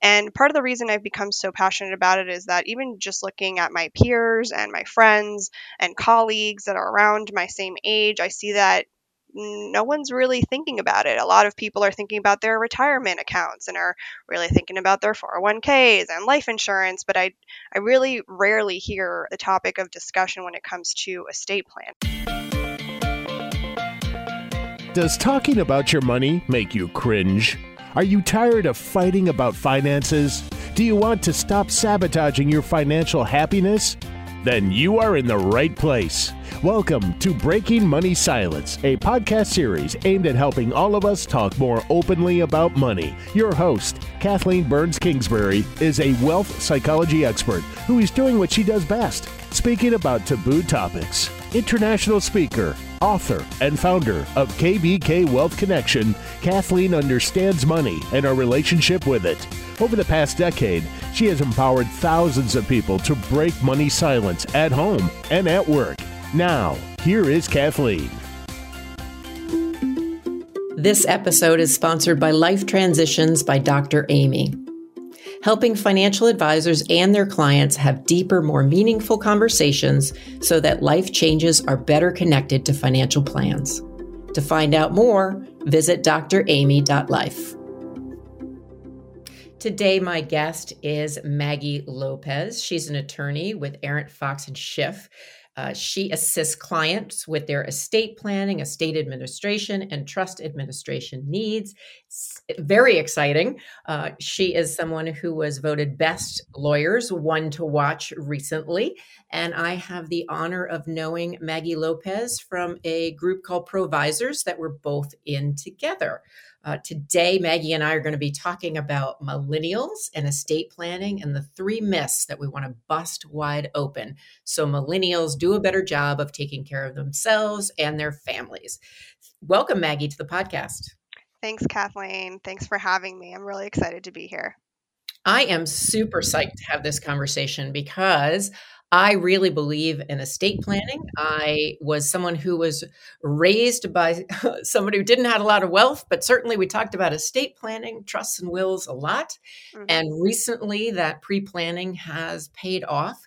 And part of the reason I've become so passionate about it is that even just looking at my peers and my friends and colleagues that are around my same age, I see that no one's really thinking about it. A lot of people are thinking about their retirement accounts and are really thinking about their 401ks and life insurance, but I I really rarely hear the topic of discussion when it comes to estate plan. Does talking about your money make you cringe? Are you tired of fighting about finances? Do you want to stop sabotaging your financial happiness? Then you are in the right place. Welcome to Breaking Money Silence, a podcast series aimed at helping all of us talk more openly about money. Your host, Kathleen Burns Kingsbury, is a wealth psychology expert who is doing what she does best speaking about taboo topics. International speaker, author, and founder of KBK Wealth Connection, Kathleen understands money and our relationship with it. Over the past decade, she has empowered thousands of people to break money silence at home and at work. Now, here is Kathleen. This episode is sponsored by Life Transitions by Dr. Amy, helping financial advisors and their clients have deeper, more meaningful conversations so that life changes are better connected to financial plans. To find out more, visit dramy.life. Today, my guest is Maggie Lopez. She's an attorney with Arent Fox and Schiff. Uh, she assists clients with their estate planning, estate administration, and trust administration needs. It's very exciting. Uh, she is someone who was voted best lawyers, one to watch recently. And I have the honor of knowing Maggie Lopez from a group called Provisors that we're both in together. Uh, today, Maggie and I are going to be talking about millennials and estate planning and the three myths that we want to bust wide open so millennials do a better job of taking care of themselves and their families. Welcome, Maggie, to the podcast. Thanks, Kathleen. Thanks for having me. I'm really excited to be here. I am super psyched to have this conversation because I really believe in estate planning. I was someone who was raised by somebody who didn't have a lot of wealth, but certainly we talked about estate planning, trusts, and wills a lot. Mm-hmm. And recently, that pre planning has paid off.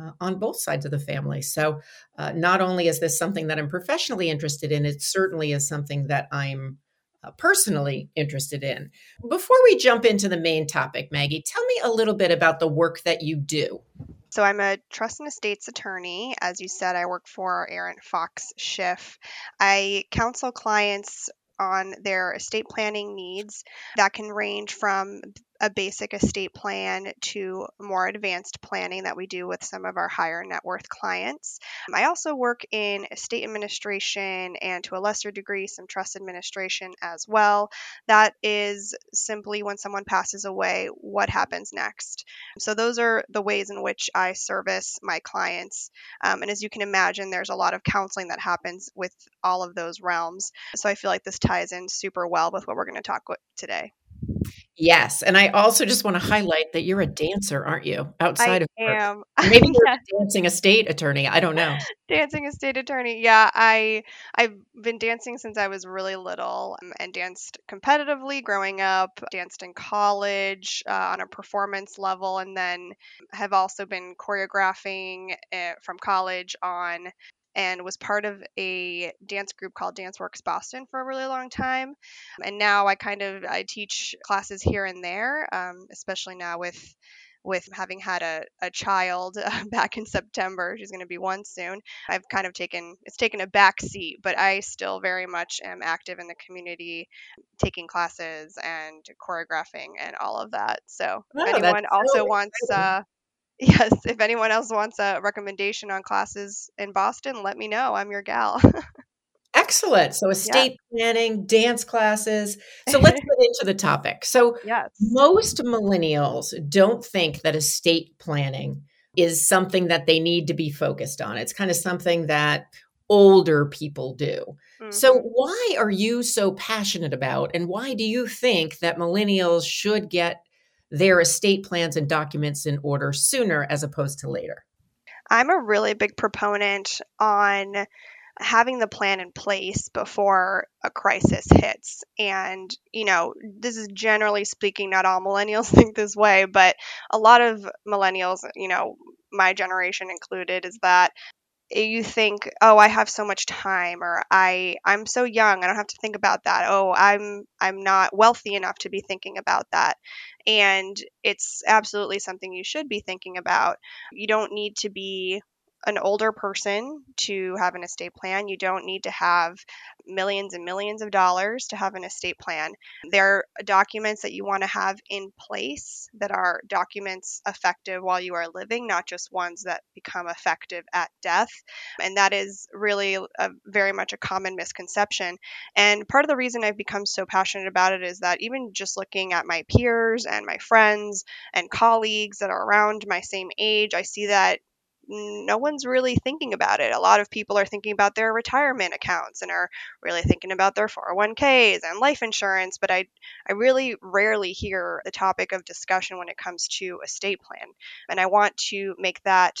Uh, on both sides of the family. So, uh, not only is this something that I'm professionally interested in, it certainly is something that I'm uh, personally interested in. Before we jump into the main topic, Maggie, tell me a little bit about the work that you do. So I'm a trust and estates attorney. As you said, I work for Arent Fox Schiff. I counsel clients on their estate planning needs that can range from a basic estate plan to more advanced planning that we do with some of our higher net worth clients. I also work in estate administration and to a lesser degree some trust administration as well. That is simply when someone passes away, what happens next. So, those are the ways in which I service my clients. Um, and as you can imagine, there's a lot of counseling that happens with all of those realms. So, I feel like this ties in super well with what we're going to talk today. Yes, and I also just want to highlight that you're a dancer, aren't you? Outside I of am. maybe you're a dancing estate attorney. I don't know. dancing estate attorney. Yeah, I I've been dancing since I was really little um, and danced competitively growing up. Danced in college uh, on a performance level, and then have also been choreographing uh, from college on and was part of a dance group called Danceworks Boston for a really long time. And now I kind of I teach classes here and there, um, especially now with with having had a, a child uh, back in September. She's going to be one soon. I've kind of taken it's taken a back seat, but I still very much am active in the community, taking classes and choreographing and all of that. So oh, if anyone also so wants uh, Yes, if anyone else wants a recommendation on classes in Boston, let me know. I'm your gal. Excellent. So, estate yeah. planning, dance classes. So, let's get into the topic. So, yes. most millennials don't think that estate planning is something that they need to be focused on. It's kind of something that older people do. Mm-hmm. So, why are you so passionate about, and why do you think that millennials should get their estate plans and documents in order sooner as opposed to later? I'm a really big proponent on having the plan in place before a crisis hits. And, you know, this is generally speaking, not all millennials think this way, but a lot of millennials, you know, my generation included, is that you think oh i have so much time or i i'm so young i don't have to think about that. Oh i'm i'm not wealthy enough to be thinking about that. And it's absolutely something you should be thinking about. You don't need to be an older person to have an estate plan. You don't need to have millions and millions of dollars to have an estate plan. There are documents that you want to have in place that are documents effective while you are living, not just ones that become effective at death. And that is really a, very much a common misconception. And part of the reason I've become so passionate about it is that even just looking at my peers and my friends and colleagues that are around my same age, I see that no one's really thinking about it. A lot of people are thinking about their retirement accounts and are really thinking about their 401ks and life insurance, but I I really rarely hear the topic of discussion when it comes to estate plan. And I want to make that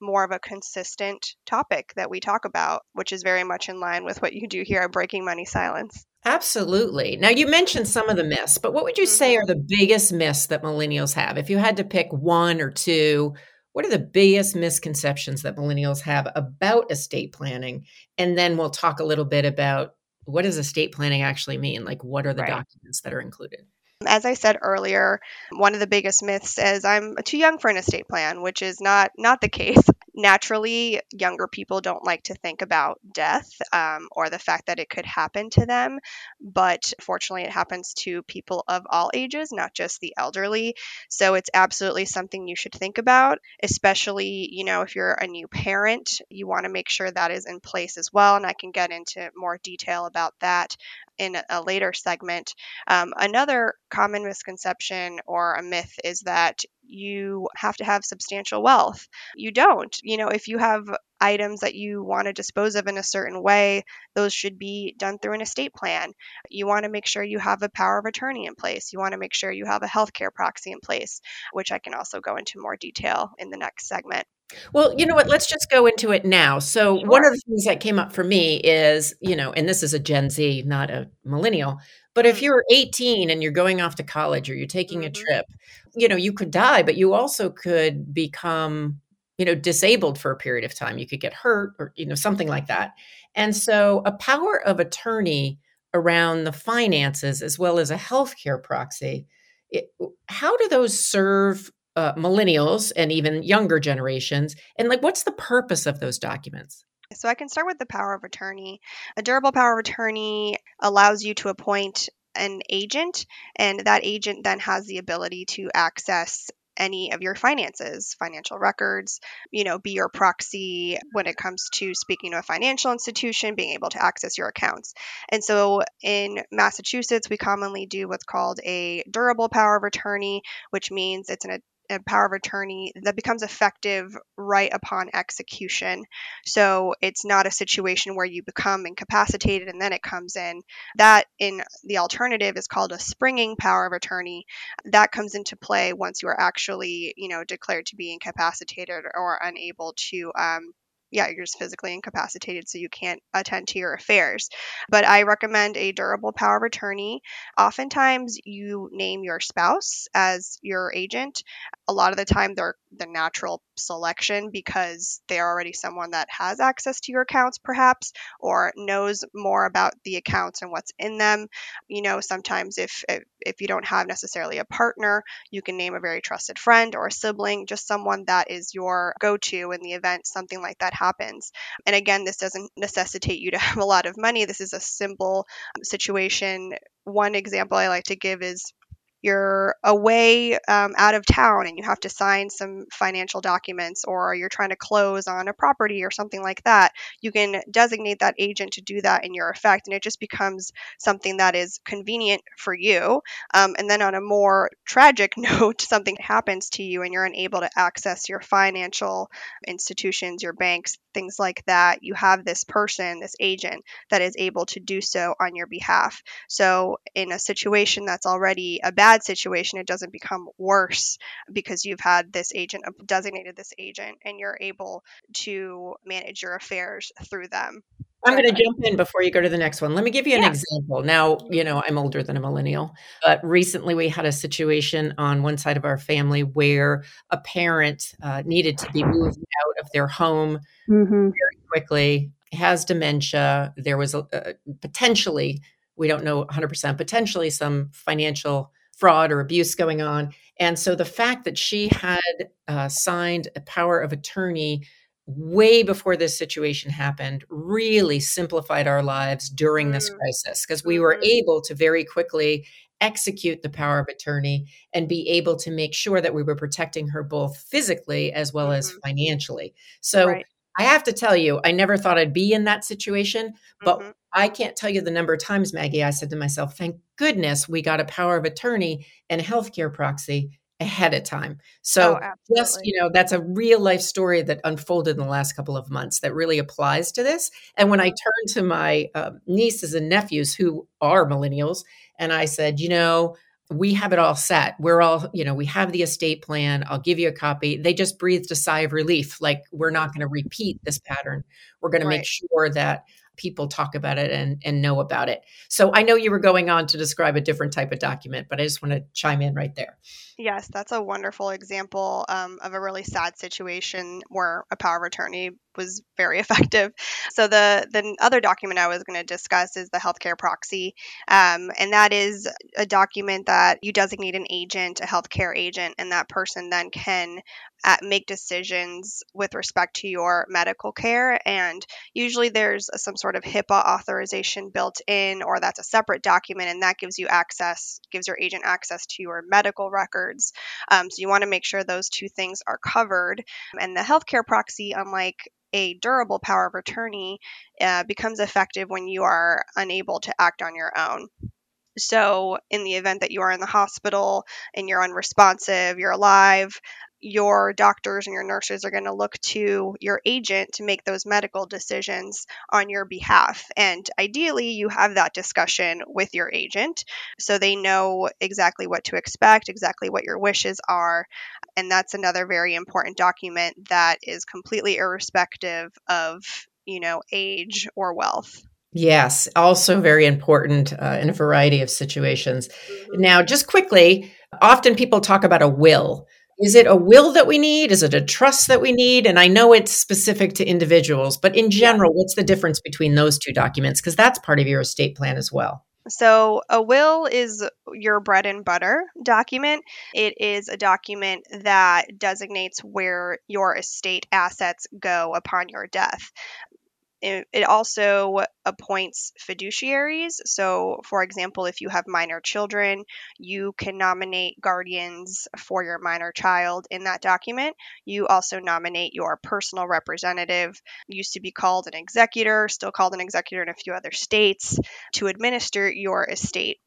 more of a consistent topic that we talk about, which is very much in line with what you do here at Breaking Money Silence. Absolutely. Now, you mentioned some of the myths, but what would you say mm-hmm. are the biggest myths that millennials have? If you had to pick one or two, what are the biggest misconceptions that millennials have about estate planning? And then we'll talk a little bit about what does estate planning actually mean? Like, what are the right. documents that are included? As I said earlier, one of the biggest myths is I'm too young for an estate plan, which is not not the case naturally younger people don't like to think about death um, or the fact that it could happen to them but fortunately it happens to people of all ages not just the elderly so it's absolutely something you should think about especially you know if you're a new parent you want to make sure that is in place as well and i can get into more detail about that in a later segment. Um, another common misconception or a myth is that you have to have substantial wealth. You don't. You know, if you have items that you want to dispose of in a certain way, those should be done through an estate plan. You want to make sure you have a power of attorney in place. You want to make sure you have a healthcare proxy in place, which I can also go into more detail in the next segment. Well, you know what? Let's just go into it now. So, sure. one of the things that came up for me is, you know, and this is a Gen Z, not a millennial, but if mm. you're 18 and you're going off to college or you're taking mm-hmm. a trip, you know, you could die, but you also could become, you know, disabled for a period of time. You could get hurt or, you know, something like that. And so, a power of attorney around the finances as well as a healthcare proxy, it, how do those serve uh, millennials and even younger generations? And like, what's the purpose of those documents? So I can start with the power of attorney. A durable power of attorney allows you to appoint an agent, and that agent then has the ability to access any of your finances, financial records, you know, be your proxy when it comes to speaking to a financial institution, being able to access your accounts. And so in Massachusetts, we commonly do what's called a durable power of attorney, which means it's an a power of attorney that becomes effective right upon execution. So it's not a situation where you become incapacitated and then it comes in. That, in the alternative, is called a springing power of attorney. That comes into play once you are actually, you know, declared to be incapacitated or unable to um, yeah, you're just physically incapacitated, so you can't attend to your affairs. But I recommend a durable power of attorney. Oftentimes, you name your spouse as your agent. A lot of the time, they're the natural selection because they're already someone that has access to your accounts, perhaps, or knows more about the accounts and what's in them. You know, sometimes if, if if you don't have necessarily a partner, you can name a very trusted friend or a sibling, just someone that is your go to in the event something like that happens. And again, this doesn't necessitate you to have a lot of money. This is a simple situation. One example I like to give is you're away um, out of town and you have to sign some financial documents or you're trying to close on a property or something like that, you can designate that agent to do that in your effect. And it just becomes something that is convenient for you. Um, and then on a more tragic note, something happens to you and you're unable to access your financial institutions, your banks, things like that. You have this person, this agent, that is able to do so on your behalf. So in a situation that's already a bad bad situation, it doesn't become worse because you've had this agent designated this agent and you're able to manage your affairs through them. I'm going to jump in before you go to the next one. Let me give you an yeah. example. Now, you know, I'm older than a millennial, but recently we had a situation on one side of our family where a parent uh, needed to be moved out of their home mm-hmm. very quickly, has dementia. There was a, a, potentially, we don't know 100%, potentially some financial fraud or abuse going on. And so the fact that she had uh, signed a power of attorney way before this situation happened really simplified our lives during this mm. crisis because we were mm-hmm. able to very quickly execute the power of attorney and be able to make sure that we were protecting her both physically as well mm-hmm. as financially. So right. I have to tell you, I never thought I'd be in that situation, but mm-hmm. I can't tell you the number of times, Maggie, I said to myself, thank goodness we got a power of attorney and a healthcare proxy ahead of time. So oh, just, you know, that's a real life story that unfolded in the last couple of months that really applies to this. And when I mm-hmm. turned to my uh, nieces and nephews who are millennials, and I said, you know, we have it all set. We're all, you know, we have the estate plan. I'll give you a copy. They just breathed a sigh of relief. Like, we're not going to repeat this pattern. We're going right. to make sure that people talk about it and, and know about it. So I know you were going on to describe a different type of document, but I just want to chime in right there. Yes, that's a wonderful example um, of a really sad situation where a power of attorney was very effective. So the the other document I was going to discuss is the healthcare proxy, um, and that is a document that you designate an agent, a healthcare agent, and that person then can uh, make decisions with respect to your medical care. And usually there's some sort of HIPAA authorization built in, or that's a separate document, and that gives you access, gives your agent access to your medical records. Um, so you want to make sure those two things are covered. And the healthcare proxy, unlike a durable power of attorney uh, becomes effective when you are unable to act on your own. So, in the event that you are in the hospital and you're unresponsive, you're alive, your doctors and your nurses are going to look to your agent to make those medical decisions on your behalf. And ideally, you have that discussion with your agent so they know exactly what to expect, exactly what your wishes are. And that's another very important document that is completely irrespective of, you know, age or wealth. Yes, also very important uh, in a variety of situations. Mm-hmm. Now, just quickly, often people talk about a will. Is it a will that we need? Is it a trust that we need? And I know it's specific to individuals, but in general, what's the difference between those two documents? Because that's part of your estate plan as well. So, a will is your bread and butter document. It is a document that designates where your estate assets go upon your death. It, also appoints fiduciaries. So, for example, if you have minor children, you can nominate guardians for your minor child in that document. You also nominate your personal representative, used to be called an executor, still called an executor in a few other states, to administer your estate.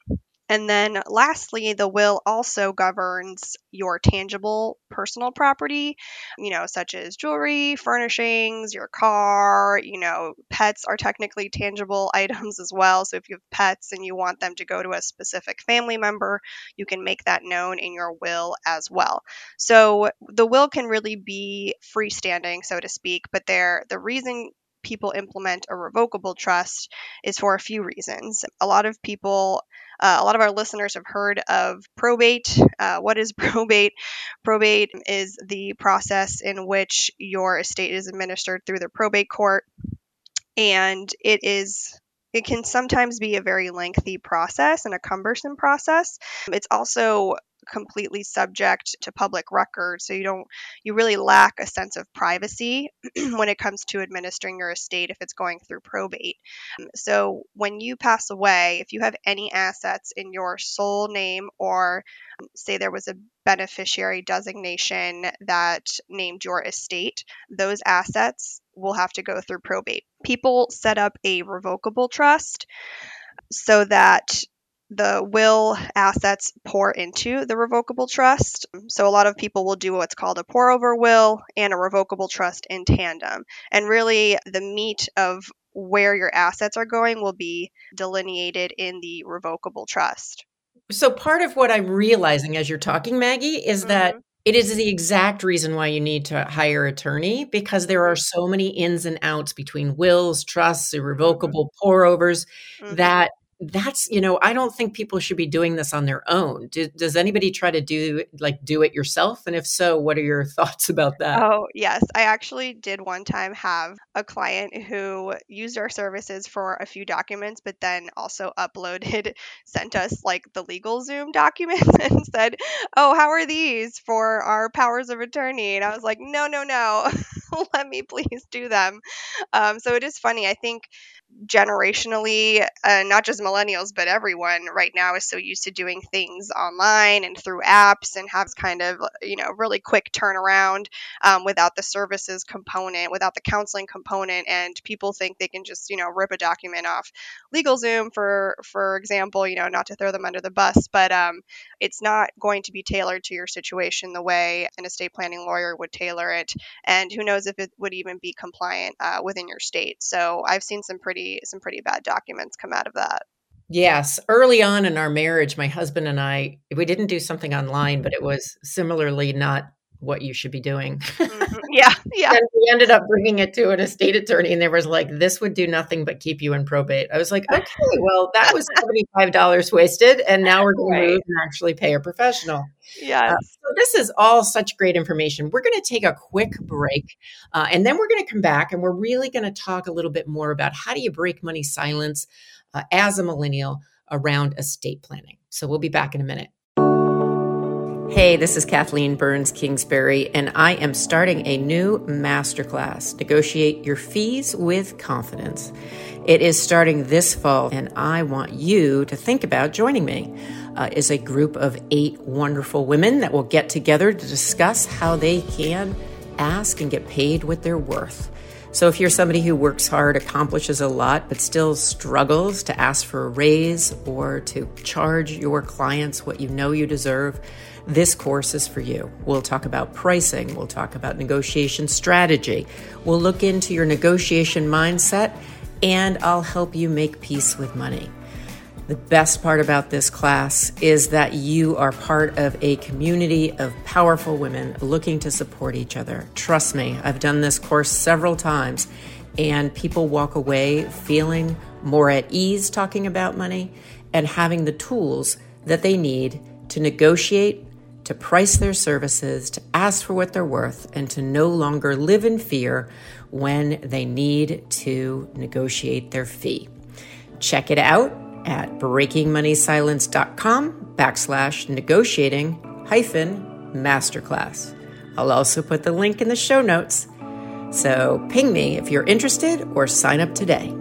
And then lastly, the will also governs your tangible personal property, you know, such as jewelry, furnishings, your car, you know, pets are technically tangible items as well. So if you have pets and you want them to go to a specific family member, you can make that known in your will as well. So the will can really be freestanding, so to speak, but there the reason people implement a revocable trust is for a few reasons. A lot of people, uh, a lot of our listeners have heard of probate. Uh, what is probate? Probate is the process in which your estate is administered through the probate court, and it is it can sometimes be a very lengthy process and a cumbersome process. It's also completely subject to public record so you don't you really lack a sense of privacy when it comes to administering your estate if it's going through probate. So when you pass away if you have any assets in your sole name or um, say there was a beneficiary designation that named your estate those assets will have to go through probate. People set up a revocable trust so that the will assets pour into the revocable trust. So a lot of people will do what's called a pour over will and a revocable trust in tandem. And really, the meat of where your assets are going will be delineated in the revocable trust. So part of what I'm realizing as you're talking, Maggie, is mm-hmm. that it is the exact reason why you need to hire attorney because there are so many ins and outs between wills, trusts, mm-hmm. irrevocable pour overs mm-hmm. that that's you know i don't think people should be doing this on their own. Do, does anybody try to do like do it yourself? And if so what are your thoughts about that? Oh yes. I actually did one time have a client who used our services for a few documents but then also uploaded sent us like the LegalZoom documents and said oh how are these for our powers of attorney? And i was like no no no. Let me please do them. Um, so it is funny. I think generationally, uh, not just millennials, but everyone right now is so used to doing things online and through apps and has kind of, you know, really quick turnaround um, without the services component, without the counseling component. And people think they can just, you know, rip a document off LegalZoom, for, for example, you know, not to throw them under the bus, but um, it's not going to be tailored to your situation the way an estate planning lawyer would tailor it. And who knows if it would even be compliant uh, within your state. So I've seen some pretty some pretty bad documents come out of that. Yes, early on in our marriage, my husband and I we didn't do something online, but it was similarly not what you should be doing. Mm-hmm. Yeah, yeah. and we ended up bringing it to an estate attorney, and there was like, "This would do nothing but keep you in probate." I was like, "Okay, well, that was seventy five dollars wasted, and now we're going right. to move and actually pay a professional." Yes. Uh, so this is all such great information. We're going to take a quick break, uh, and then we're going to come back, and we're really going to talk a little bit more about how do you break money silence uh, as a millennial around estate planning. So we'll be back in a minute. Hey, this is Kathleen Burns Kingsbury, and I am starting a new masterclass Negotiate Your Fees with Confidence. It is starting this fall, and I want you to think about joining me. Uh, is a group of eight wonderful women that will get together to discuss how they can ask and get paid what they're worth. So, if you're somebody who works hard, accomplishes a lot, but still struggles to ask for a raise or to charge your clients what you know you deserve, this course is for you. We'll talk about pricing, we'll talk about negotiation strategy, we'll look into your negotiation mindset, and I'll help you make peace with money. The best part about this class is that you are part of a community of powerful women looking to support each other. Trust me, I've done this course several times, and people walk away feeling more at ease talking about money and having the tools that they need to negotiate to price their services, to ask for what they're worth, and to no longer live in fear when they need to negotiate their fee. Check it out at breakingmoneysilence.com backslash negotiating hyphen masterclass. I'll also put the link in the show notes. So ping me if you're interested or sign up today.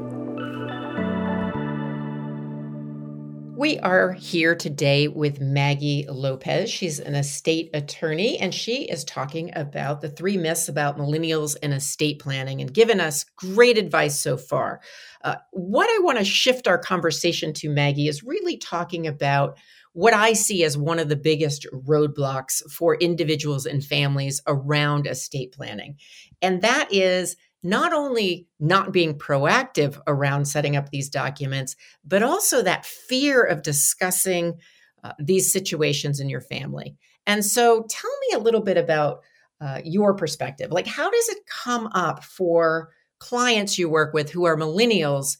We are here today with Maggie Lopez. She's an estate attorney, and she is talking about the three myths about millennials and estate planning and given us great advice so far. Uh, what I want to shift our conversation to, Maggie, is really talking about what I see as one of the biggest roadblocks for individuals and families around estate planning. And that is not only not being proactive around setting up these documents, but also that fear of discussing uh, these situations in your family. And so, tell me a little bit about uh, your perspective. Like, how does it come up for clients you work with who are millennials?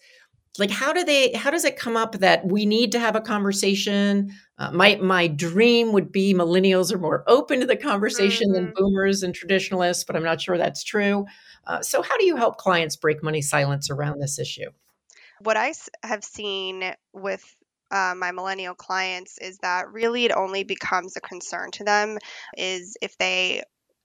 Like, how do they? How does it come up that we need to have a conversation? Uh, my my dream would be millennials are more open to the conversation mm-hmm. than boomers and traditionalists, but I'm not sure that's true. Uh, so, how do you help clients break money silence around this issue? What I have seen with uh, my millennial clients is that really it only becomes a concern to them is if they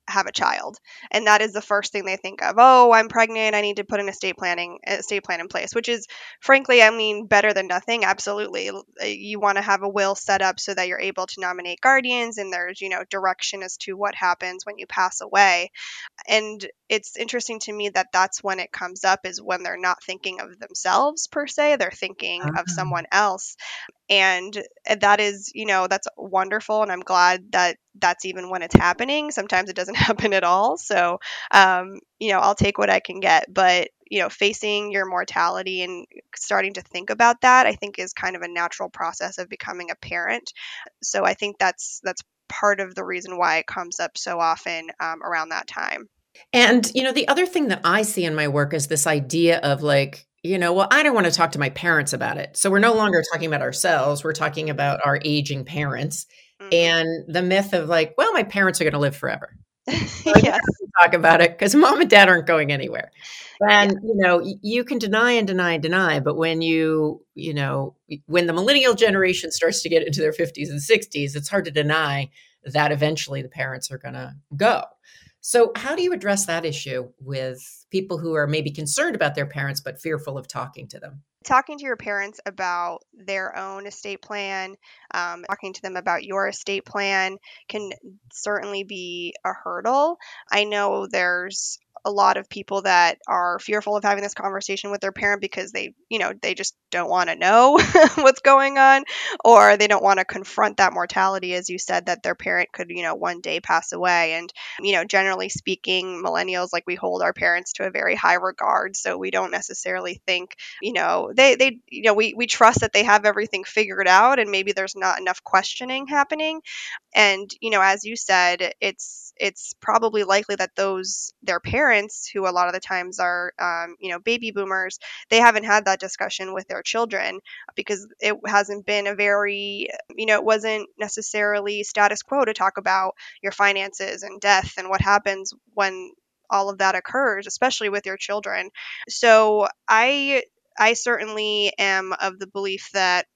have a child. And that is the first thing they think of oh i'm pregnant i need to put an estate planning estate plan in place which is frankly i mean better than nothing absolutely. You want to have a will set up so that you're able to nominate guardians and there's you know direction as to what happens when you pass away. And it's interesting to me that that's when it comes up is when they're not thinking of themselves per se they're thinking of ah. someone else and that is you know that's wonderful and i'm glad that that's even when it's happening sometimes it doesn't happen at all so um, you know i'll take what i can get but you know, facing your mortality and starting to think about that, I think is kind of a natural process of becoming a parent. So I think that's that's part of the reason why it comes up so often um, around that time. And, you know, the other thing that I see in my work is this idea of like, you know, well, I don't want to talk to my parents about it. So we're no longer talking about ourselves, we're talking about our aging parents mm-hmm. and the myth of like, well, my parents are going to live forever. yes. Talk about it because mom and dad aren't going anywhere. And, yeah. you know, you can deny and deny and deny, but when you, you know, when the millennial generation starts to get into their 50s and 60s, it's hard to deny that eventually the parents are going to go. So, how do you address that issue with people who are maybe concerned about their parents but fearful of talking to them? Talking to your parents about their own estate plan, um, talking to them about your estate plan can certainly be a hurdle. I know there's a lot of people that are fearful of having this conversation with their parent because they, you know, they just don't want to know what's going on or they don't want to confront that mortality as you said that their parent could, you know, one day pass away and, you know, generally speaking, millennials like we hold our parents to a very high regard, so we don't necessarily think, you know, they they you know, we we trust that they have everything figured out and maybe there's not enough questioning happening. And, you know, as you said, it's it's probably likely that those their parents, who a lot of the times are, um, you know, baby boomers, they haven't had that discussion with their children because it hasn't been a very, you know, it wasn't necessarily status quo to talk about your finances and death and what happens when all of that occurs, especially with your children. So I I certainly am of the belief that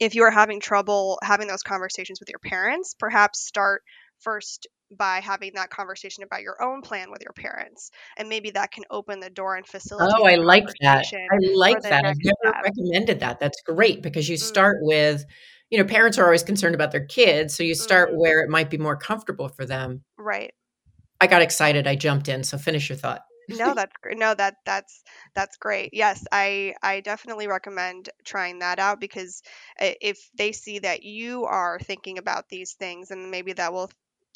if you are having trouble having those conversations with your parents, perhaps start first by having that conversation about your own plan with your parents and maybe that can open the door and facilitate oh i like that. i like that. I've never step. recommended that. That's great because you start mm-hmm. with you know parents are always concerned about their kids so you start mm-hmm. where it might be more comfortable for them. Right. I got excited. I jumped in so finish your thought. No that's great no that that's that's great. Yes i i definitely recommend trying that out because if they see that you are thinking about these things and maybe that will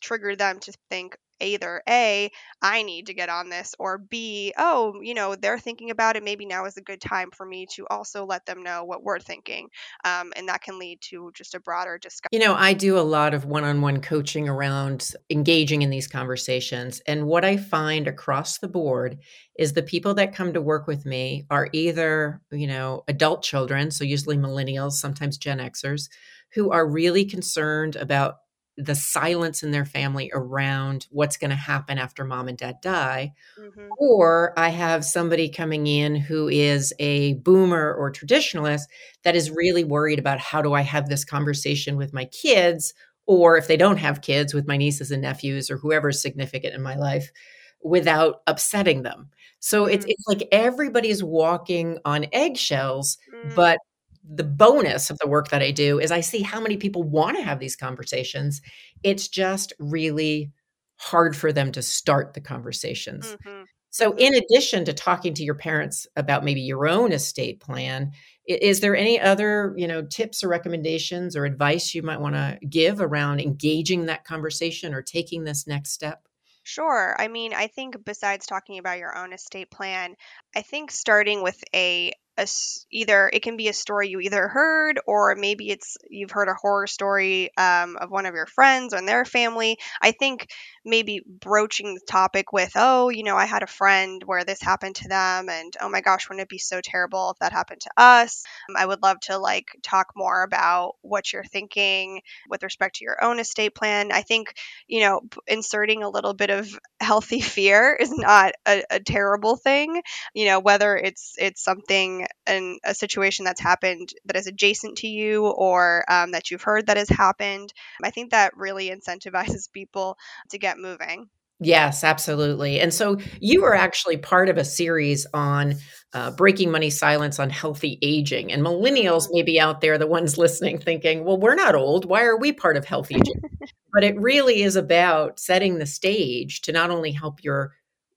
trigger them to think either A, I need to get on this, or B, oh, you know, they're thinking about it. Maybe now is a good time for me to also let them know what we're thinking. Um, and that can lead to just a broader discussion. You know, I do a lot of one on one coaching around engaging in these conversations. And what I find across the board is the people that come to work with me are either, you know, adult children, so usually millennials, sometimes Gen Xers, who are really concerned about the silence in their family around what's going to happen after mom and dad die. Mm-hmm. Or I have somebody coming in who is a boomer or traditionalist that is really worried about how do I have this conversation with my kids, or if they don't have kids, with my nieces and nephews or whoever's significant in my life without upsetting them. So mm-hmm. it's, it's like everybody's walking on eggshells, mm-hmm. but the bonus of the work that I do is I see how many people want to have these conversations. It's just really hard for them to start the conversations. Mm-hmm. So, mm-hmm. in addition to talking to your parents about maybe your own estate plan, is there any other, you know, tips or recommendations or advice you might want to give around engaging that conversation or taking this next step? Sure. I mean, I think besides talking about your own estate plan, I think starting with a a, either it can be a story you either heard or maybe it's you've heard a horror story um, of one of your friends and their family. I think maybe broaching the topic with oh you know i had a friend where this happened to them and oh my gosh wouldn't it be so terrible if that happened to us? Um, i would love to like talk more about what you're thinking with respect to your own estate plan. I think you know inserting a little bit of healthy fear is not a, a terrible thing. You know whether it's it's something in a situation that's happened that is adjacent to you or um, that you've heard that has happened. I think that really incentivizes people to get moving. Yes, absolutely. And so you were actually part of a series on uh, breaking money silence on healthy aging. And millennials may be out there, the ones listening, thinking, well, we're not old. Why are we part of healthy aging? but it really is about setting the stage to not only help your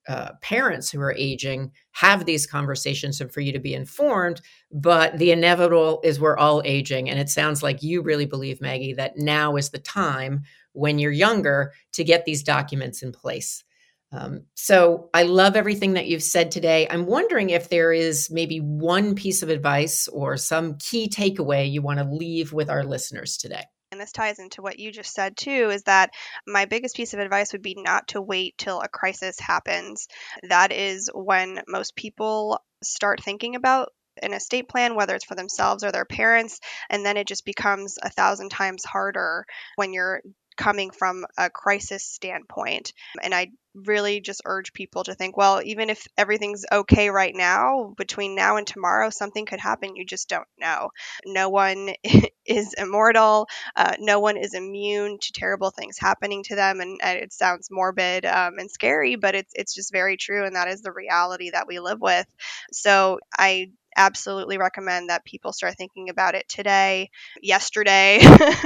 uh, parents who are aging have these conversations and for you to be informed but the inevitable is we're all aging and it sounds like you really believe maggie that now is the time when you're younger to get these documents in place Um, so I love everything that you've said today. I'm wondering if there is maybe one piece of advice or some key takeaway you want to leave with our listeners today. And this ties into what you just said too is that my biggest piece of advice would be not to wait till a crisis happens. That is when most people start thinking about an estate plan, whether it's for themselves or their parents, and then it just becomes a thousand times harder when you're coming from a crisis standpoint. And I really just urge people to think, well, even if everything's okay right now, between now and tomorrow, something could happen. You just don't know. No one is immortal. Uh, no one is immune to terrible things happening to them. And, and it sounds morbid um, and scary, but it's it's just very true, and that is the reality that we live with. So I absolutely recommend that people start thinking about it today, yesterday,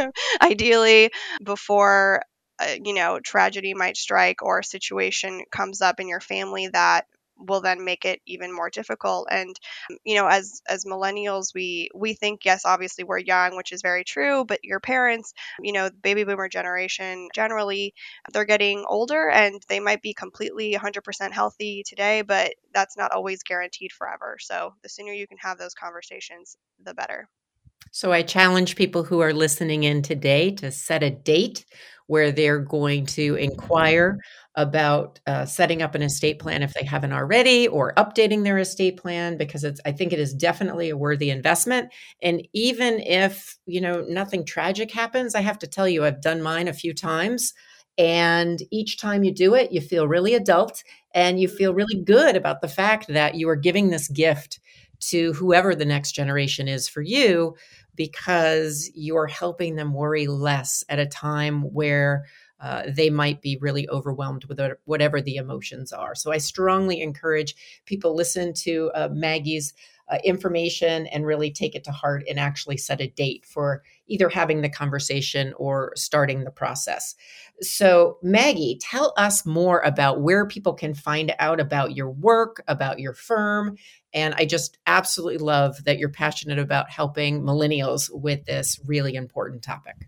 ideally, before uh, you know tragedy might strike or a situation comes up in your family that will then make it even more difficult. And um, you know as as millennials we we think yes obviously we're young which is very true but your parents you know baby boomer generation generally they're getting older and they might be completely 100% healthy today but that's not always guaranteed forever. So the sooner you can have those conversations the better. So I challenge people who are listening in today to set a date where they're going to inquire about uh, setting up an estate plan if they haven't already or updating their estate plan because it's i think it is definitely a worthy investment. And even if you know nothing tragic happens i have to tell you i've done mine a few times and each time you do it you feel really adult and you feel really good about the fact that you are giving this gift to whoever the next generation is for you because you're helping them worry less at a time where uh, they might be really overwhelmed with whatever the emotions are. So I strongly encourage people listen to uh, Maggie's uh, information and really take it to heart and actually set a date for either having the conversation or starting the process. So, Maggie, tell us more about where people can find out about your work, about your firm. And I just absolutely love that you're passionate about helping millennials with this really important topic.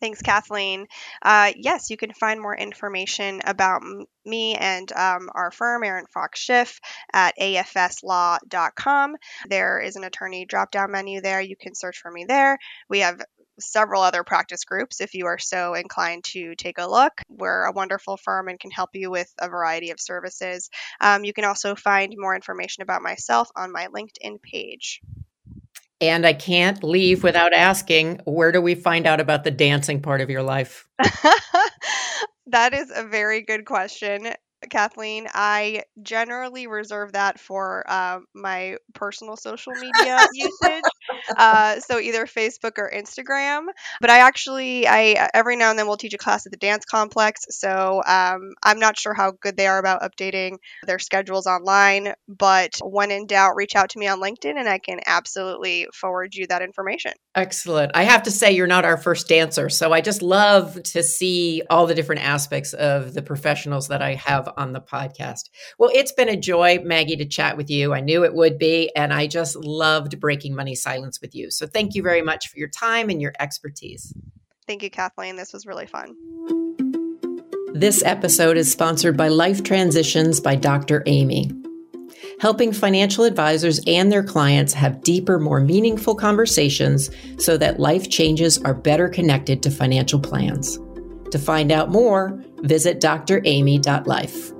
Thanks, Kathleen. Uh, yes, you can find more information about m- me and um, our firm, Arent Fox Schiff, at afslaw.com. There is an attorney drop down menu there. You can search for me there. We have several other practice groups if you are so inclined to take a look. We're a wonderful firm and can help you with a variety of services. Um, you can also find more information about myself on my LinkedIn page. And I can't leave without asking, where do we find out about the dancing part of your life? that is a very good question. Kathleen. I generally reserve that for uh, my personal social media usage, uh, so either Facebook or Instagram. But I actually, I every now and then will teach a class at the dance complex, so um, I'm not sure how good they are about updating their schedules online. But when in doubt, reach out to me on LinkedIn, and I can absolutely forward you that information. Excellent. I have to say, you're not our first dancer, so I just love to see all the different aspects of the professionals that I have on the podcast. Well, it's been a joy, Maggie, to chat with you. I knew it would be, and I just loved breaking money silence with you. So thank you very much for your time and your expertise. Thank you, Kathleen. This was really fun. This episode is sponsored by Life Transitions by Dr. Amy helping financial advisors and their clients have deeper, more meaningful conversations so that life changes are better connected to financial plans. To find out more, visit dramy.life.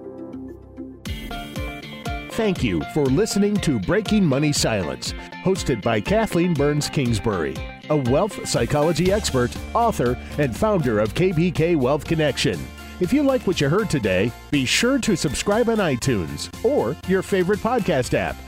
Thank you for listening to Breaking Money Silence, hosted by Kathleen Burns Kingsbury, a wealth psychology expert, author, and founder of KBK Wealth Connection. If you like what you heard today, be sure to subscribe on iTunes or your favorite podcast app